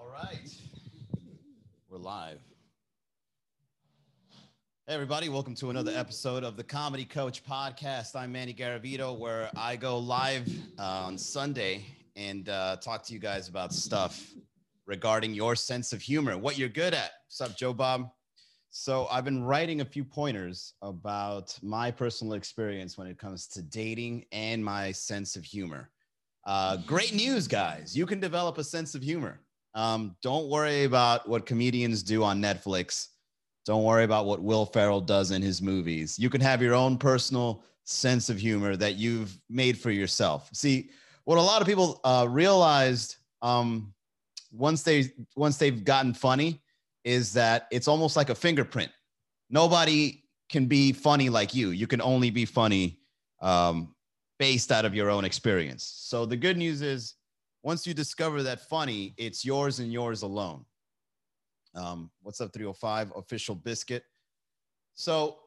All right. We're live. Hey, everybody. Welcome to another episode of the Comedy Coach Podcast. I'm Manny Garavito, where I go live uh, on Sunday and uh, talk to you guys about stuff regarding your sense of humor, what you're good at. What's up, Joe Bob? So, I've been writing a few pointers about my personal experience when it comes to dating and my sense of humor. Uh, great news, guys. You can develop a sense of humor. Um, don't worry about what comedians do on Netflix. Don't worry about what Will Ferrell does in his movies. You can have your own personal sense of humor that you've made for yourself. See, what a lot of people uh, realized um, once they once they've gotten funny is that it's almost like a fingerprint. Nobody can be funny like you. You can only be funny um, based out of your own experience. So the good news is once you discover that funny, it's yours and yours alone. Um, what's up, 305 official biscuit? So,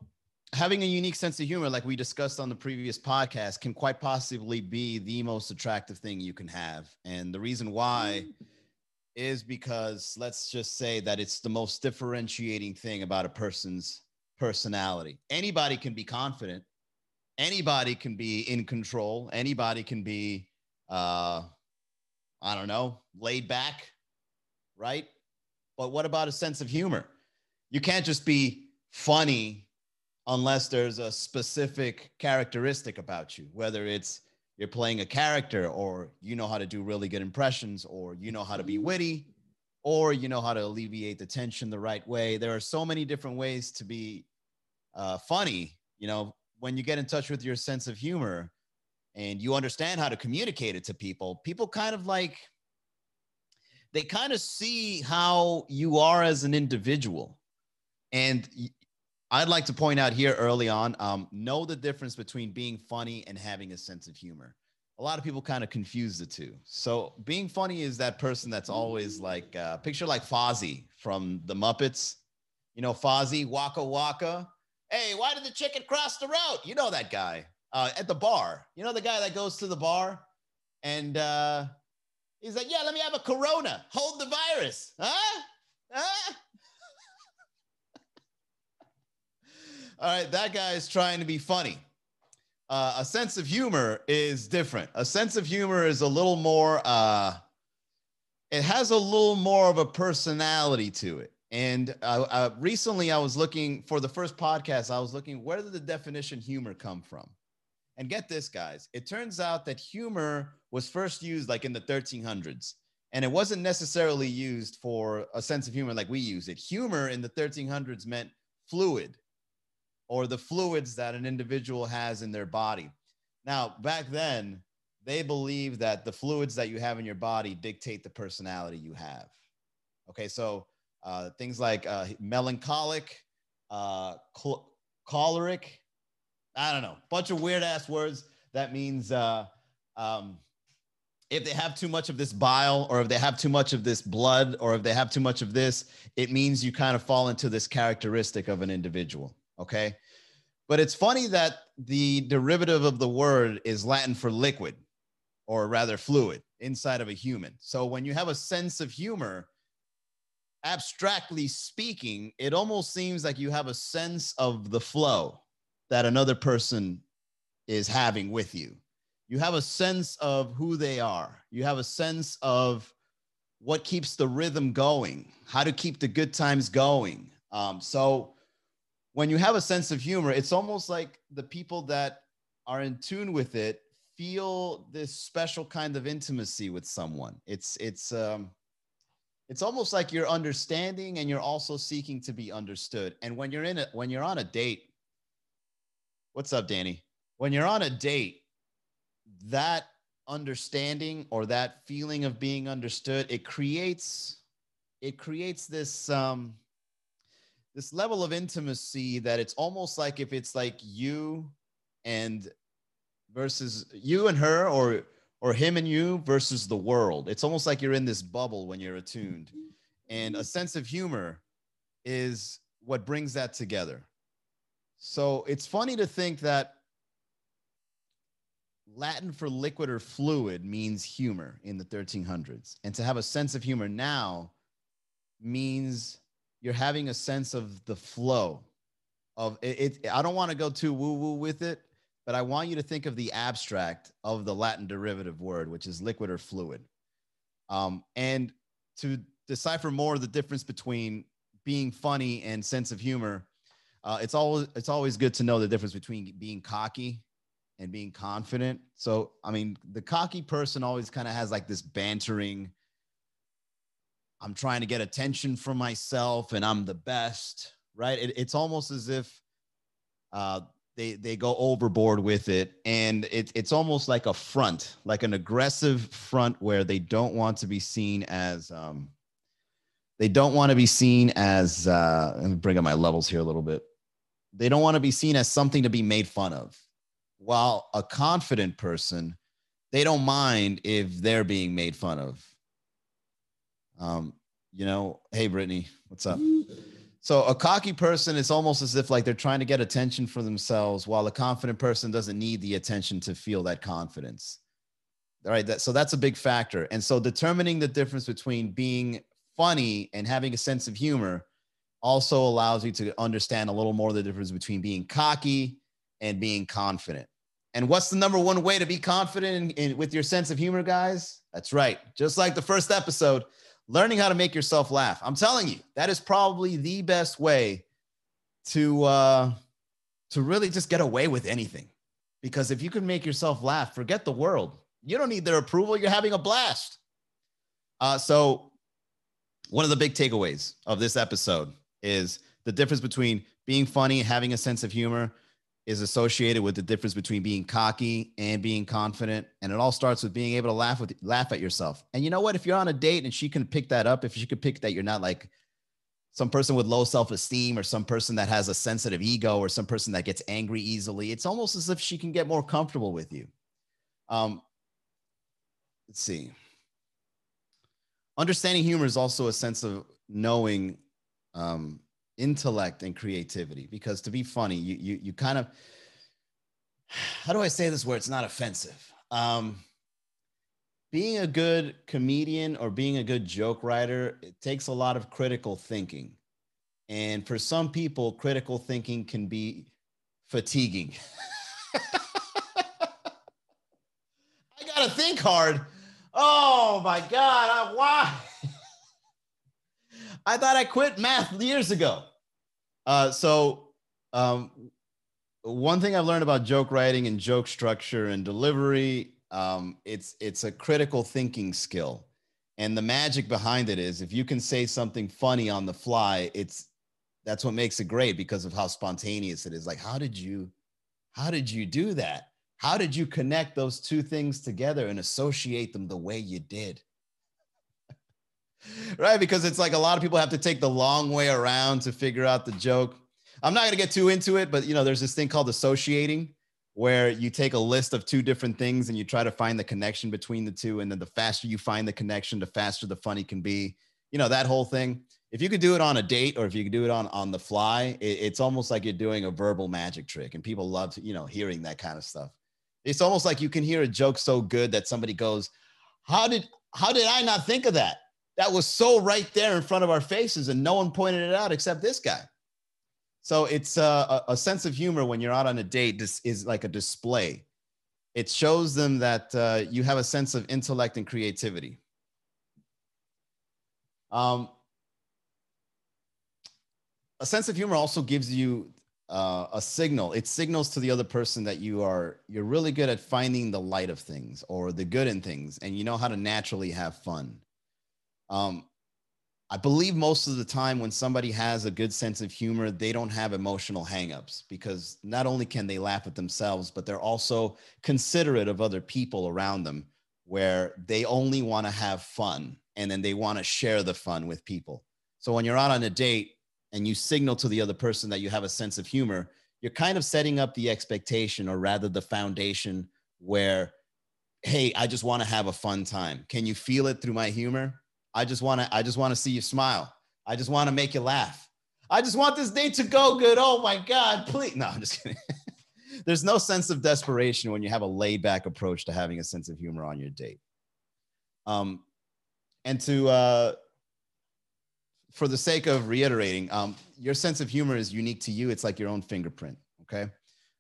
having a unique sense of humor, like we discussed on the previous podcast, can quite possibly be the most attractive thing you can have. And the reason why is because let's just say that it's the most differentiating thing about a person's personality. Anybody can be confident, anybody can be in control, anybody can be, uh, I don't know, laid back, right? But what about a sense of humor? You can't just be funny unless there's a specific characteristic about you, whether it's you're playing a character or you know how to do really good impressions or you know how to be witty or you know how to alleviate the tension the right way. There are so many different ways to be uh, funny. You know, when you get in touch with your sense of humor and you understand how to communicate it to people, people kind of like they kind of see how you are as an individual. And I'd like to point out here early on um, know the difference between being funny and having a sense of humor. A lot of people kind of confuse the two. So, being funny is that person that's always like, uh, picture like Fozzie from the Muppets. You know, Fozzie, Waka Waka. Hey, why did the chicken cross the road? You know that guy uh, at the bar. You know the guy that goes to the bar and uh, He's like, yeah, let me have a corona. Hold the virus. Huh? Huh? All right, that guy is trying to be funny. Uh, a sense of humor is different. A sense of humor is a little more, uh, it has a little more of a personality to it. And uh, uh, recently I was looking for the first podcast, I was looking, where did the definition humor come from? And get this, guys, it turns out that humor was first used like in the 1300s. And it wasn't necessarily used for a sense of humor like we use it. Humor in the 1300s meant fluid or the fluids that an individual has in their body. Now, back then, they believed that the fluids that you have in your body dictate the personality you have. Okay, so uh, things like uh, melancholic, uh, choleric, I don't know, bunch of weird ass words. That means uh, um, if they have too much of this bile, or if they have too much of this blood, or if they have too much of this, it means you kind of fall into this characteristic of an individual. Okay. But it's funny that the derivative of the word is Latin for liquid, or rather fluid, inside of a human. So when you have a sense of humor, abstractly speaking, it almost seems like you have a sense of the flow that another person is having with you. You have a sense of who they are. You have a sense of what keeps the rhythm going, how to keep the good times going. Um, so when you have a sense of humor, it's almost like the people that are in tune with it feel this special kind of intimacy with someone. It's it's um, it's almost like you're understanding and you're also seeking to be understood. And when you're in it, when you're on a date, What's up, Danny? When you're on a date, that understanding or that feeling of being understood, it creates it creates this um this level of intimacy that it's almost like if it's like you and versus you and her or or him and you versus the world. It's almost like you're in this bubble when you're attuned. And a sense of humor is what brings that together. So it's funny to think that Latin for liquid or fluid means humor in the 1300s. And to have a sense of humor now means you're having a sense of the flow of it. it I don't want to go too woo woo with it, but I want you to think of the abstract of the Latin derivative word, which is liquid or fluid. Um, and to decipher more the difference between being funny and sense of humor, uh, it's always it's always good to know the difference between being cocky and being confident. So, I mean, the cocky person always kind of has like this bantering. I'm trying to get attention from myself, and I'm the best, right? It, it's almost as if uh, they they go overboard with it, and it, it's almost like a front, like an aggressive front, where they don't want to be seen as um, they don't want to be seen as uh, let me bring up my levels here a little bit they don't want to be seen as something to be made fun of. While a confident person, they don't mind if they're being made fun of. Um, you know, hey Brittany, what's up? So a cocky person, it's almost as if like they're trying to get attention for themselves, while a confident person doesn't need the attention to feel that confidence. All right, that, so that's a big factor. And so determining the difference between being funny and having a sense of humor also allows you to understand a little more the difference between being cocky and being confident. And what's the number one way to be confident in, in, with your sense of humor, guys? That's right. Just like the first episode, learning how to make yourself laugh. I'm telling you, that is probably the best way to uh, to really just get away with anything. Because if you can make yourself laugh, forget the world. You don't need their approval. You're having a blast. Uh, so, one of the big takeaways of this episode is the difference between being funny and having a sense of humor is associated with the difference between being cocky and being confident. And it all starts with being able to laugh with laugh at yourself. And you know what? If you're on a date and she can pick that up if she could pick that you're not like some person with low self-esteem or some person that has a sensitive ego or some person that gets angry easily it's almost as if she can get more comfortable with you. Um, let's see. Understanding humor is also a sense of knowing um, intellect and creativity because to be funny you you, you kind of how do i say this where it's not offensive? Um, being a good comedian or being a good joke writer it takes a lot of critical thinking. And for some people critical thinking can be fatiguing. I gotta think hard. Oh my god I, why I thought I quit math years ago. Uh, so, um, one thing I've learned about joke writing and joke structure and delivery, um, it's it's a critical thinking skill, and the magic behind it is if you can say something funny on the fly, it's that's what makes it great because of how spontaneous it is. Like, how did you, how did you do that? How did you connect those two things together and associate them the way you did? Right? Because it's like a lot of people have to take the long way around to figure out the joke. I'm not going to get too into it, but you know, there's this thing called associating where you take a list of two different things and you try to find the connection between the two. And then the faster you find the connection, the faster the funny can be. You know, that whole thing. If you could do it on a date or if you could do it on on the fly, it, it's almost like you're doing a verbal magic trick. And people love, you know, hearing that kind of stuff. It's almost like you can hear a joke so good that somebody goes, How did how did I not think of that? That was so right there in front of our faces and no one pointed it out except this guy. So it's uh, a, a, sense of humor when you're out on a date this is like a display. It shows them that uh, you have a sense of intellect and creativity. Um, a sense of humor also gives you uh, a signal. It signals to the other person that you are you're really good at finding the light of things or the good in things and you know how to naturally have fun um, I believe most of the time when somebody has a good sense of humor, they don't have emotional hangups because not only can they laugh at themselves, but they're also considerate of other people around them where they only want to have fun and then they want to share the fun with people. So when you're out on a date and you signal to the other person that you have a sense of humor, you're kind of setting up the expectation or rather the foundation where, hey, I just want to have a fun time. Can you feel it through my humor? I just want to I just want to see you smile. I just want to make you laugh. I just want this day to go good. Oh my God, please. No, I'm just kidding. there's no sense of desperation when you have a laid back approach to having a sense of humor on your date. Um, and to, uh, for the sake of reiterating, um, your sense of humor is unique to you. It's like your own fingerprint. Okay.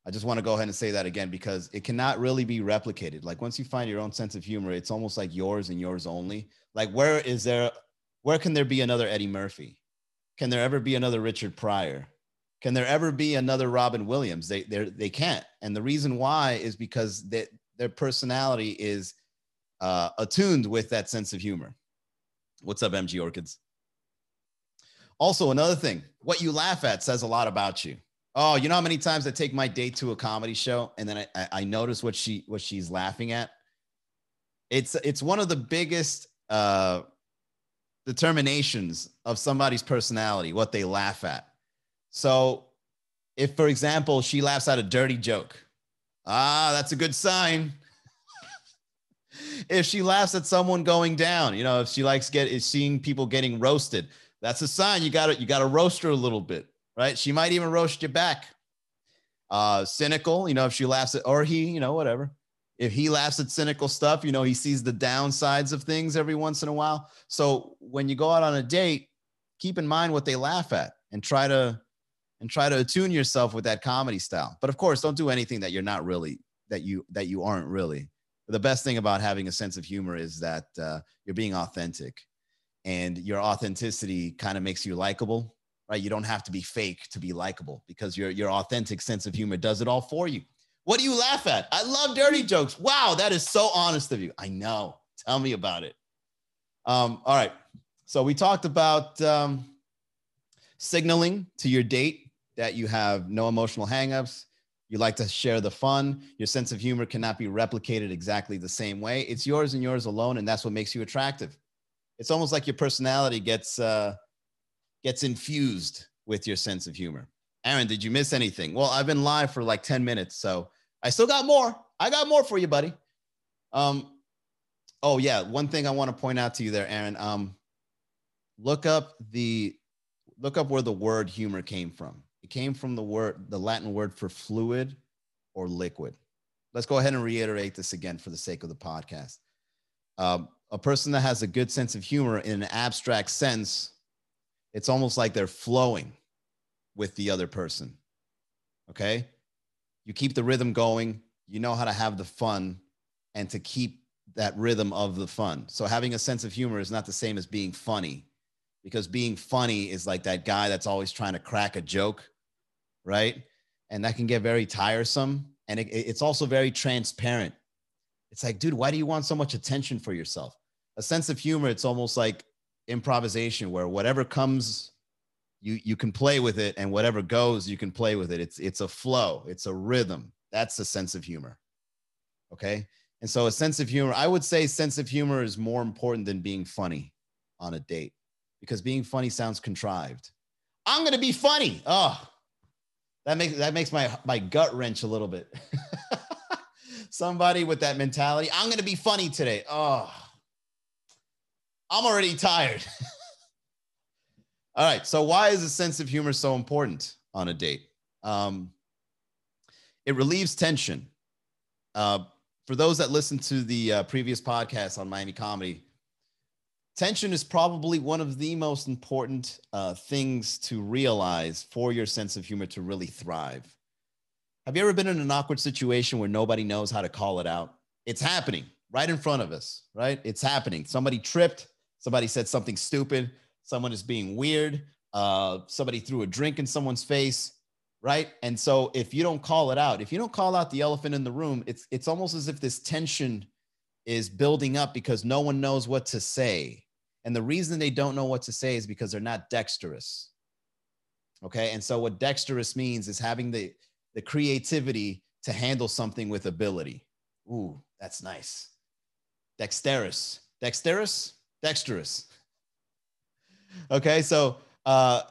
I just want to go ahead and say that again because it cannot really be replicated. Like once you find your own sense of humor, it's almost like yours and yours only. Like where is there, where can there be another Eddie Murphy? Can there ever be another Richard Pryor? Can there ever be another Robin Williams? They they they can't. And the reason why is because they, their personality is uh, attuned with that sense of humor. What's up, MG Orchids? Also, another thing, what you laugh at says a lot about you. Oh, you know how many times I take my date to a comedy show and then I, I notice what she what she's laughing at. It's it's one of the biggest uh, determinations of somebody's personality, what they laugh at. So, if for example she laughs at a dirty joke, ah, that's a good sign. if she laughs at someone going down, you know, if she likes get is seeing people getting roasted, that's a sign you got to you got to roast her a little bit right? She might even roast you back. Uh, cynical, you know, if she laughs at, or he, you know, whatever. If he laughs at cynical stuff, you know, he sees the downsides of things every once in a while. So when you go out on a date, keep in mind what they laugh at and try to and try to attune yourself with that comedy style. But of course, don't do anything that you're not really that you that you aren't really. the best thing about having a sense of humor is that uh, you're being authentic, and your authenticity kind of makes you likable right? You don't have to be fake to be likable because your your authentic sense of humor does it all for you. What do you laugh at? I love dirty jokes. Wow, that is so honest of you. I know. Tell me about it. Um, all right. So we talked about um, signaling to your date that you have no emotional hangups. You like to share the fun. Your sense of humor cannot be replicated exactly the same way. It's yours and yours alone, and that's what makes you attractive. It's almost like your personality gets uh, gets infused with your sense of humor. Aaron, did you miss anything? Well, I've been live for like 10 minutes, so I still got more. I got more for you, buddy. Um, oh yeah, one thing I want to point out to you there, Aaron. Um, look up the look up where the word humor came from. It came from the word, the Latin word for fluid or liquid. Let's go ahead and reiterate this again for the sake of the podcast. Um, a person that has a good sense of humor in an abstract sense it's almost like they're flowing with the other person. Okay. You keep the rhythm going, you know how to have the fun and to keep that rhythm of the fun. So having a sense of humor is not the same as being funny because being funny is like that guy that's always trying to crack a joke, right? And that can get very tiresome. And it, it's also very transparent. It's like, dude, why do you want so much attention for yourself? A sense of humor, it's almost like improvisation where whatever comes you you can play with it and whatever goes you can play with it. It's it's a flow. It's a rhythm. That's a sense of humor. Okay? And so a sense of humor i would say sense of humor is more important than being funny on a date because being funny sounds contrived. I'm going to be funny. Oh that makes that makes my my gut wrench a little bit. Somebody with that mentality i'm going to be funny today. Oh I'm already tired. All right. So, why is a sense of humor so important on a date? Um, it relieves tension. Uh, for those that listened to the uh, previous podcast on Miami comedy, tension is probably one of the most important uh, things to realize for your sense of humor to really thrive. Have you ever been in an awkward situation where nobody knows how to call it out? It's happening right in front of us, right? It's happening. Somebody tripped, somebody said something stupid, someone is being weird, uh, somebody threw a drink in someone's face, right? And so if you don't call it out, if you don't call out the elephant in the room, it's it's almost as if this tension is building up because no one knows what to say. And the reason they don't know what to say is because they're not dexterous. Okay? And so what dexterous means is having the the creativity to handle something with ability. Ooh, that's nice. Dexterous. Dexterous? Dexterous. Okay, so uh,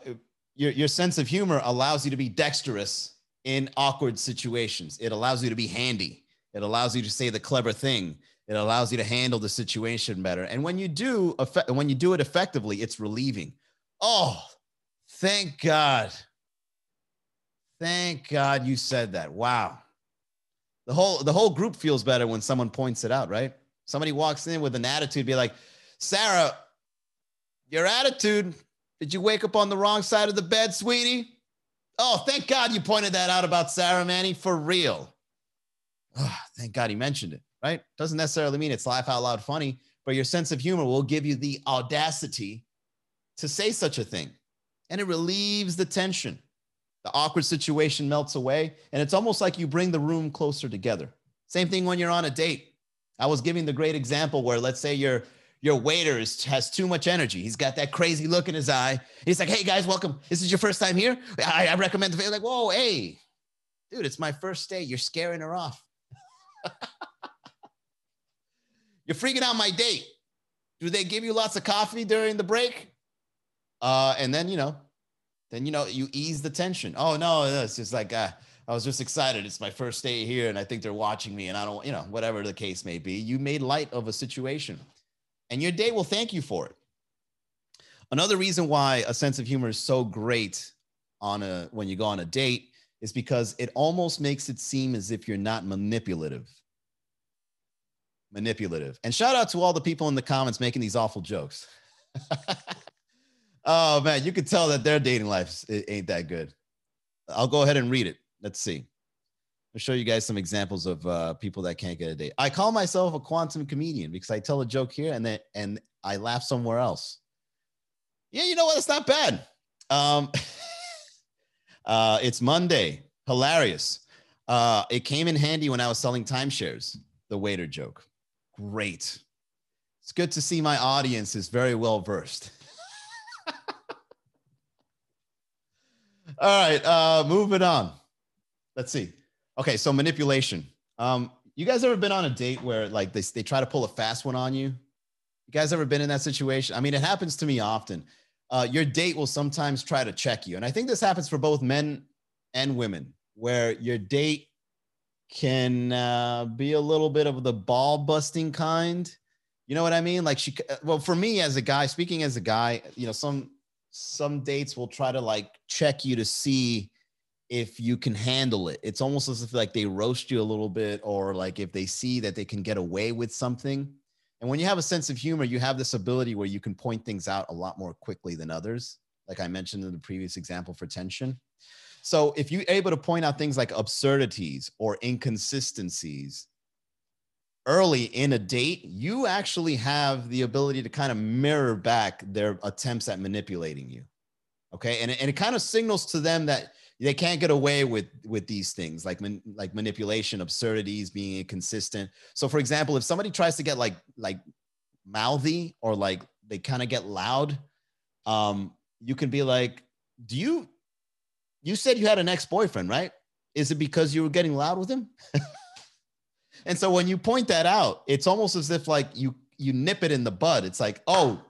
your, your sense of humor allows you to be dexterous in awkward situations. It allows you to be handy. It allows you to say the clever thing. It allows you to handle the situation better. And when you do, when you do it effectively, it's relieving. Oh, thank God. Thank God you said that. Wow. The whole the whole group feels better when someone points it out, right? Somebody walks in with an attitude, be like, Sarah, your attitude. Did you wake up on the wrong side of the bed, sweetie? Oh, thank God you pointed that out about Sarah Manny for real. Oh, thank God he mentioned it, right? Doesn't necessarily mean it's laugh out loud funny, but your sense of humor will give you the audacity to say such a thing. And it relieves the tension. The awkward situation melts away, and it's almost like you bring the room closer together. Same thing when you're on a date. I was giving the great example where let's say your your waiter is, has too much energy. He's got that crazy look in his eye. He's like, "Hey guys, welcome. This is your first time here. I, I recommend the like, whoa, hey, dude, it's my first day. You're scaring her off. You're freaking out my date. Do they give you lots of coffee during the break? Uh, and then you know, then you know you ease the tension. Oh no, it's just like uh, I was just excited. It's my first day here, and I think they're watching me, and I don't, you know, whatever the case may be. You made light of a situation, and your day will thank you for it. Another reason why a sense of humor is so great on a when you go on a date is because it almost makes it seem as if you're not manipulative. Manipulative. And shout out to all the people in the comments making these awful jokes. oh man, you could tell that their dating life ain't that good. I'll go ahead and read it. Let's see. I'll show you guys some examples of uh, people that can't get a date. I call myself a quantum comedian because I tell a joke here and then and I laugh somewhere else. Yeah, you know what? It's not bad. Um, uh, it's Monday. Hilarious. Uh, it came in handy when I was selling timeshares. The waiter joke. Great. It's good to see my audience is very well versed. All right, uh, moving on. Let's see. Okay, so manipulation. Um, you guys ever been on a date where like they, they try to pull a fast one on you? You guys ever been in that situation? I mean, it happens to me often. Uh, your date will sometimes try to check you. And I think this happens for both men and women, where your date can uh, be a little bit of the ball busting kind. You know what I mean? Like she, uh, well, for me as a guy, speaking as a guy, you know, some some dates will try to like check you to see if you can handle it. It's almost as if like they roast you a little bit, or like if they see that they can get away with something. And when you have a sense of humor, you have this ability where you can point things out a lot more quickly than others. Like I mentioned in the previous example for tension. So if you're able to point out things like absurdities or inconsistencies early in a date, you actually have the ability to kind of mirror back their attempts at manipulating you. Okay. And, and it kind of signals to them that they can't get away with with these things like man, like manipulation absurdities being inconsistent. So for example if somebody tries to get like like mouthy or like they kind of get loud um you can be like do you you said you had an ex-boyfriend right? Is it because you were getting loud with him? And so when you point that out it's almost as if like you you nip it in the bud. It's like oh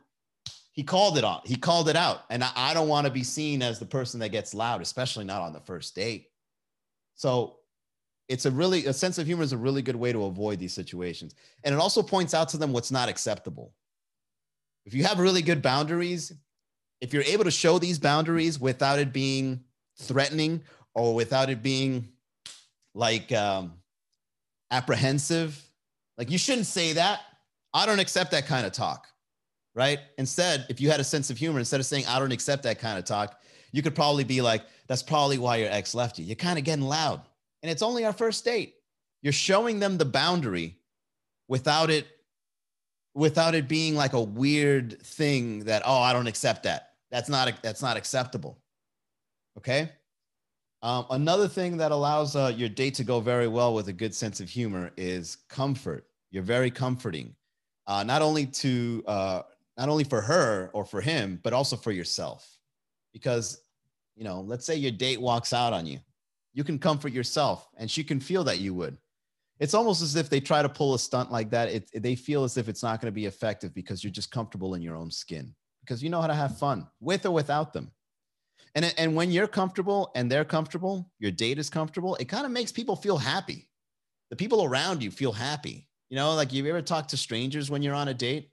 he called it on. He called it out. And I, I don't want to be seen as the person that gets loud, especially not on the first date. So it's a really a sense of humor is a really good way to avoid these situations. And it also points out to them what's not acceptable. If you have really good boundaries, if you're able to show these boundaries without it being threatening or without it being like um, apprehensive, like you shouldn't say that. I don't accept that kind of talk right? Instead, if you had a sense of humor, instead of saying, I don't accept that kind of talk, you could probably be like, that's probably why your ex left you. You're kind of getting loud. And it's only our first date. You're showing them the boundary without it without it being like a weird thing that oh i don't accept that that's not that's not acceptable okay um, another thing that allows uh, your date to go very well with a good sense of humor is comfort you're very comforting uh, not only to uh, not only for her or for him, but also for yourself. Because, you know, let's say your date walks out on you, you can comfort yourself and she can feel that you would. It's almost as if they try to pull a stunt like that. It, they feel as if it's not going to be effective because you're just comfortable in your own skin because you know how to have fun with or without them. And, and when you're comfortable and they're comfortable, your date is comfortable, it kind of makes people feel happy. The people around you feel happy. You know, like you ever talk to strangers when you're on a date?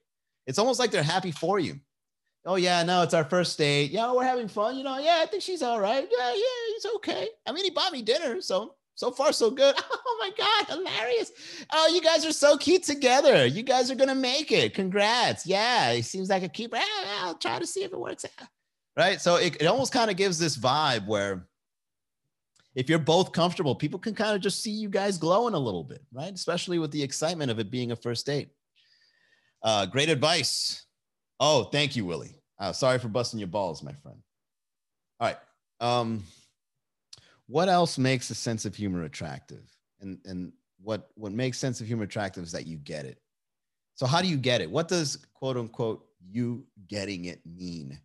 It's almost like they're happy for you. Oh yeah, no, it's our first date. Yeah, we're having fun. You know, yeah, I think she's all right. Yeah, yeah, it's okay. I mean, he bought me dinner, so so far so good. Oh my God, hilarious. Oh, you guys are so cute together. You guys are to make it. Congrats. Yeah, he seems like a keeper. I'll try to see if it works out. Right. So it, it almost kind of gives this vibe where if you're both comfortable, people can kind of just see you guys glowing a little bit, right? Especially with the excitement of it being a first date. Uh, great advice. Oh, thank you, Willie. Uh, sorry for busting your balls, my friend. All right. Um, what else makes a sense of humor attractive? And and what what makes sense of humor attractive is that you get it. So how do you get it? What does quote unquote you getting it mean?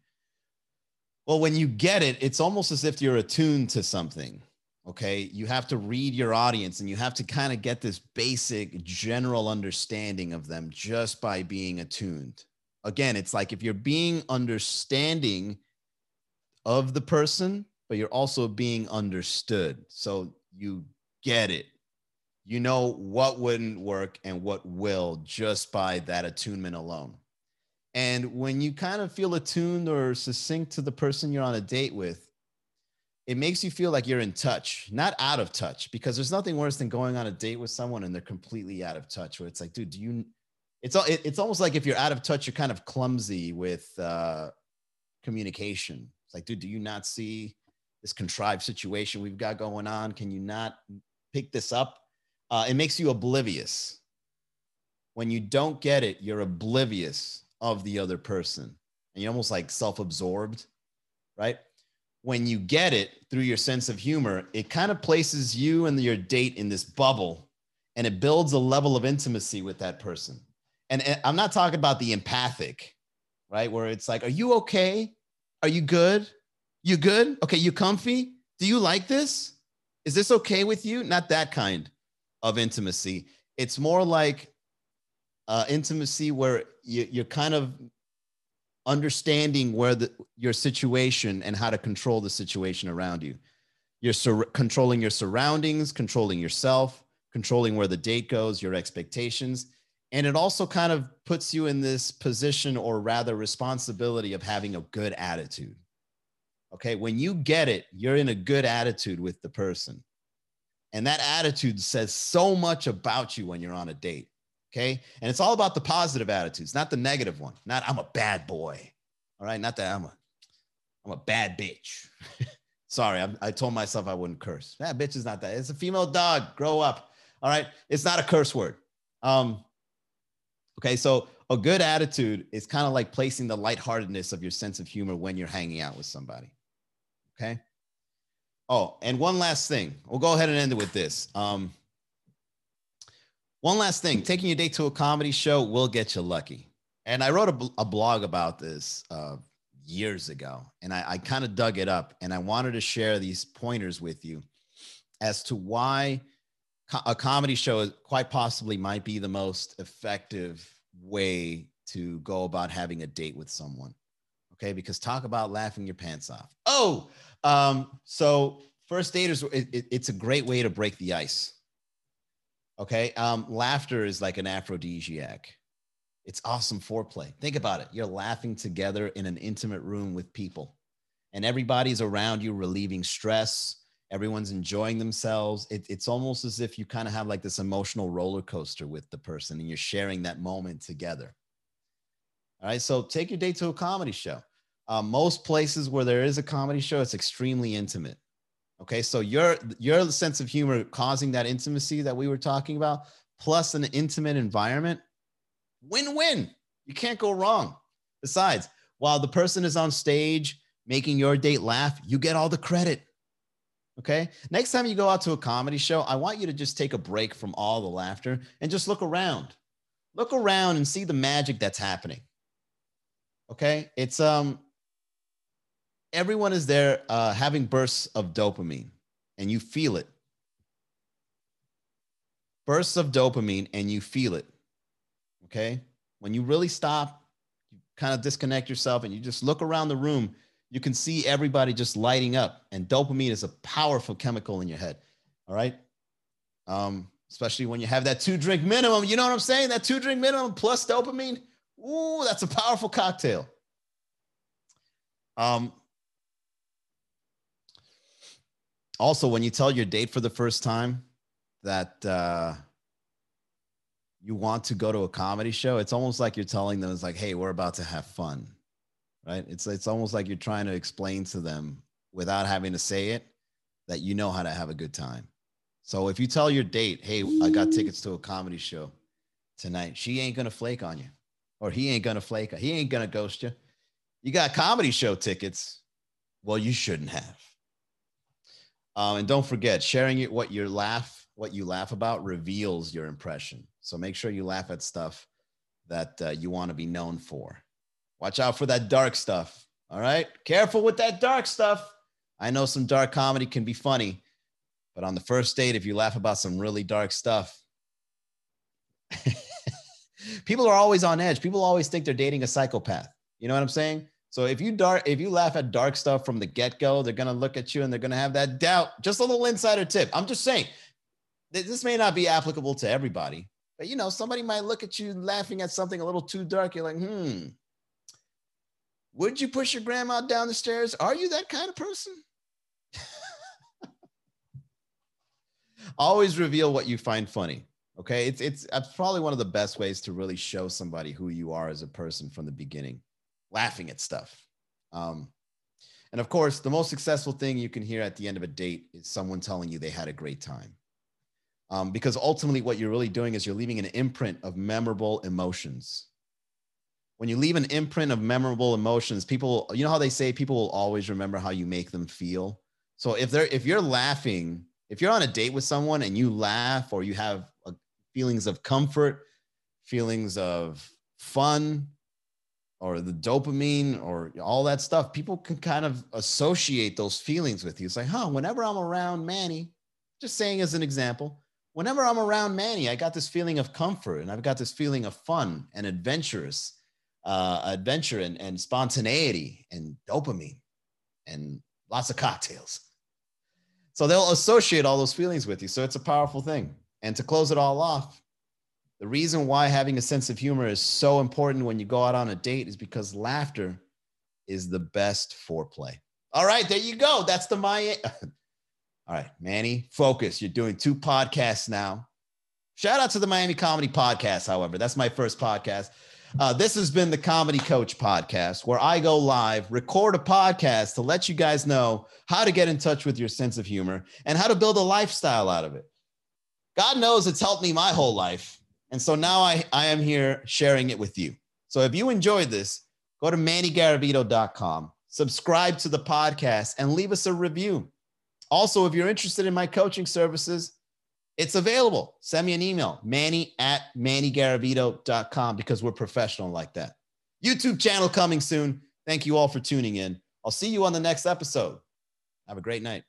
Well, when you get it, it's almost as if you're attuned to something. Okay. You have to read your audience and you have to kind of get this basic general understanding of them just by being attuned. Again, it's like if you're being understanding of the person, but you're also being understood. So you get it. You know what wouldn't work and what will just by that attunement alone. And when you kind of feel attuned or succinct to the person you're on a date with, it makes you feel like you're in touch, not out of touch, because there's nothing worse than going on a date with someone and they're completely out of touch. Where it's like, dude, do you? It's all it's almost like if you're out of touch, you're kind of clumsy with uh, communication. It's like, dude, do you not see this contrived situation we've got going on? Can you not pick this up? Uh, it makes you oblivious. When you don't get it, you're oblivious of the other person, and you're almost like self-absorbed, right? When you get it through your sense of humor, it kind of places you and your date in this bubble and it builds a level of intimacy with that person. And I'm not talking about the empathic, right? Where it's like, are you okay? Are you good? You good? Okay, you comfy? Do you like this? Is this okay with you? Not that kind of intimacy. It's more like uh, intimacy where you, you're kind of understanding where the your situation and how to control the situation around you. You're sur- controlling your surroundings, controlling yourself, controlling where the date goes, your expectations. And it also kind of puts you in this position or rather responsibility of having a good attitude. Okay. When you get it, you're in a good attitude with the person. And that attitude says so much about you when you're on a date. Okay. And it's all about the positive attitudes, not the negative one. Not I'm a bad boy. All right. Not that I'm a I'm a bad bitch. Sorry, I, I, told myself I wouldn't curse. That bitch is not that. It's a female dog. Grow up. All right. It's not a curse word. Um, okay. So a good attitude is kind of like placing the lightheartedness of your sense of humor when you're hanging out with somebody. Okay. Oh, and one last thing. We'll go ahead and end it with this. Um, one last thing taking your date to a comedy show will get you lucky. And I wrote a, a blog about this uh, years ago, and I, I kind of dug it up and I wanted to share these pointers with you as to why a comedy show quite possibly might be the most effective way to go about having a date with someone. Okay, because talk about laughing your pants off. Oh, um, so first daters, it, it, it's a great way to break the ice. Okay. Um, laughter is like an aphrodisiac. It's awesome foreplay. Think about it. You're laughing together in an intimate room with people, and everybody's around you relieving stress. Everyone's enjoying themselves. It, it's almost as if you kind of have like this emotional roller coaster with the person and you're sharing that moment together. All right. So take your date to a comedy show. Uh, most places where there is a comedy show, it's extremely intimate. Okay, so your your sense of humor causing that intimacy that we were talking about, plus an intimate environment, win-win. You can't go wrong. Besides, while the person is on stage making your date laugh, you get all the credit. Okay. Next time you go out to a comedy show, I want you to just take a break from all the laughter and just look around. Look around and see the magic that's happening. Okay. It's um everyone is there uh, having bursts of dopamine and you feel it. Bursts of dopamine and you feel it. Okay. When you really stop, you kind of disconnect yourself and you just look around the room, you can see everybody just lighting up. And dopamine is a powerful chemical in your head. All right. Um, especially when you have that two drink minimum. You know what I'm saying? That two drink minimum plus dopamine. Ooh, that's a powerful cocktail. Um, also when you tell your date for the first time that uh, you want to go to a comedy show, it's almost like you're telling them, it's like, hey, we're about to have fun, right? It's, it's almost like you're trying to explain to them without having to say it that you know how to have a good time. So if you tell your date, hey, I got tickets to a comedy show tonight, she ain't gonna flake on you, or he ain't gonna flake, he ain't gonna ghost you. You got comedy show tickets. Well, you shouldn't have. Um, and don't forget, sharing it, what you laugh, what you laugh about reveals your impression. So make sure you laugh at stuff that uh, you want to be known for. Watch out for that dark stuff. All right. Careful with that dark stuff. I know some dark comedy can be funny, but on the first date, if you laugh about some really dark stuff, people are always on edge. People always think they're dating a psychopath. You know what I'm saying? So if you dark, if you laugh at dark stuff from the get go, they're gonna look at you and they're gonna have that doubt. Just a little insider tip. I'm just saying, this may not be applicable to everybody, but you know, somebody might look at you laughing at something a little too dark. You're like, hmm, would you push your grandma down the stairs? Are you that kind of person? Always reveal what you find funny. Okay, it's it's probably one of the best ways to really show somebody who you are as a person from the beginning laughing at stuff. Um, and of course, the most successful thing you can hear at the end of a date is someone telling you they had a great time. Um, because ultimately, what you're really doing is you're leaving an imprint of memorable emotions. When you leave an imprint of memorable emotions, people, you know how they say people will always remember how you make them feel. So if they're if you're laughing, if you're on a date with someone and you laugh or you have uh, feelings of comfort, feelings of fun, or the dopamine or all that stuff, people can kind of associate those feelings with you. It's like, huh, whenever I'm around Manny, just saying as an example, whenever I'm around Manny, I got this feeling of comfort and I've got this feeling of fun and adventurous, uh, adventure and, and spontaneity and dopamine and lots of cocktails. So they'll associate all those feelings with you. So it's a powerful thing. And to close it all off, the reason why having a sense of humor is so important when you go out on a date is because laughter is the best foreplay. All right, there you go. That's the my. All right, Manny, focus. You're doing two podcasts now. Shout out to the Miami Comedy Podcast, however. That's my first podcast. Uh, this has been the Comedy Coach Podcast, where I go live, record a podcast to let you guys know how to get in touch with your sense of humor and how to build a lifestyle out of it. God knows it's helped me my whole life. And so now I, I am here sharing it with you. So if you enjoyed this, go to mannygaravito.com, subscribe to the podcast, and leave us a review. Also, if you're interested in my coaching services, it's available. Send me an email, manny at mannygaravito.com, because we're professional like that. YouTube channel coming soon. Thank you all for tuning in. I'll see you on the next episode. Have a great night.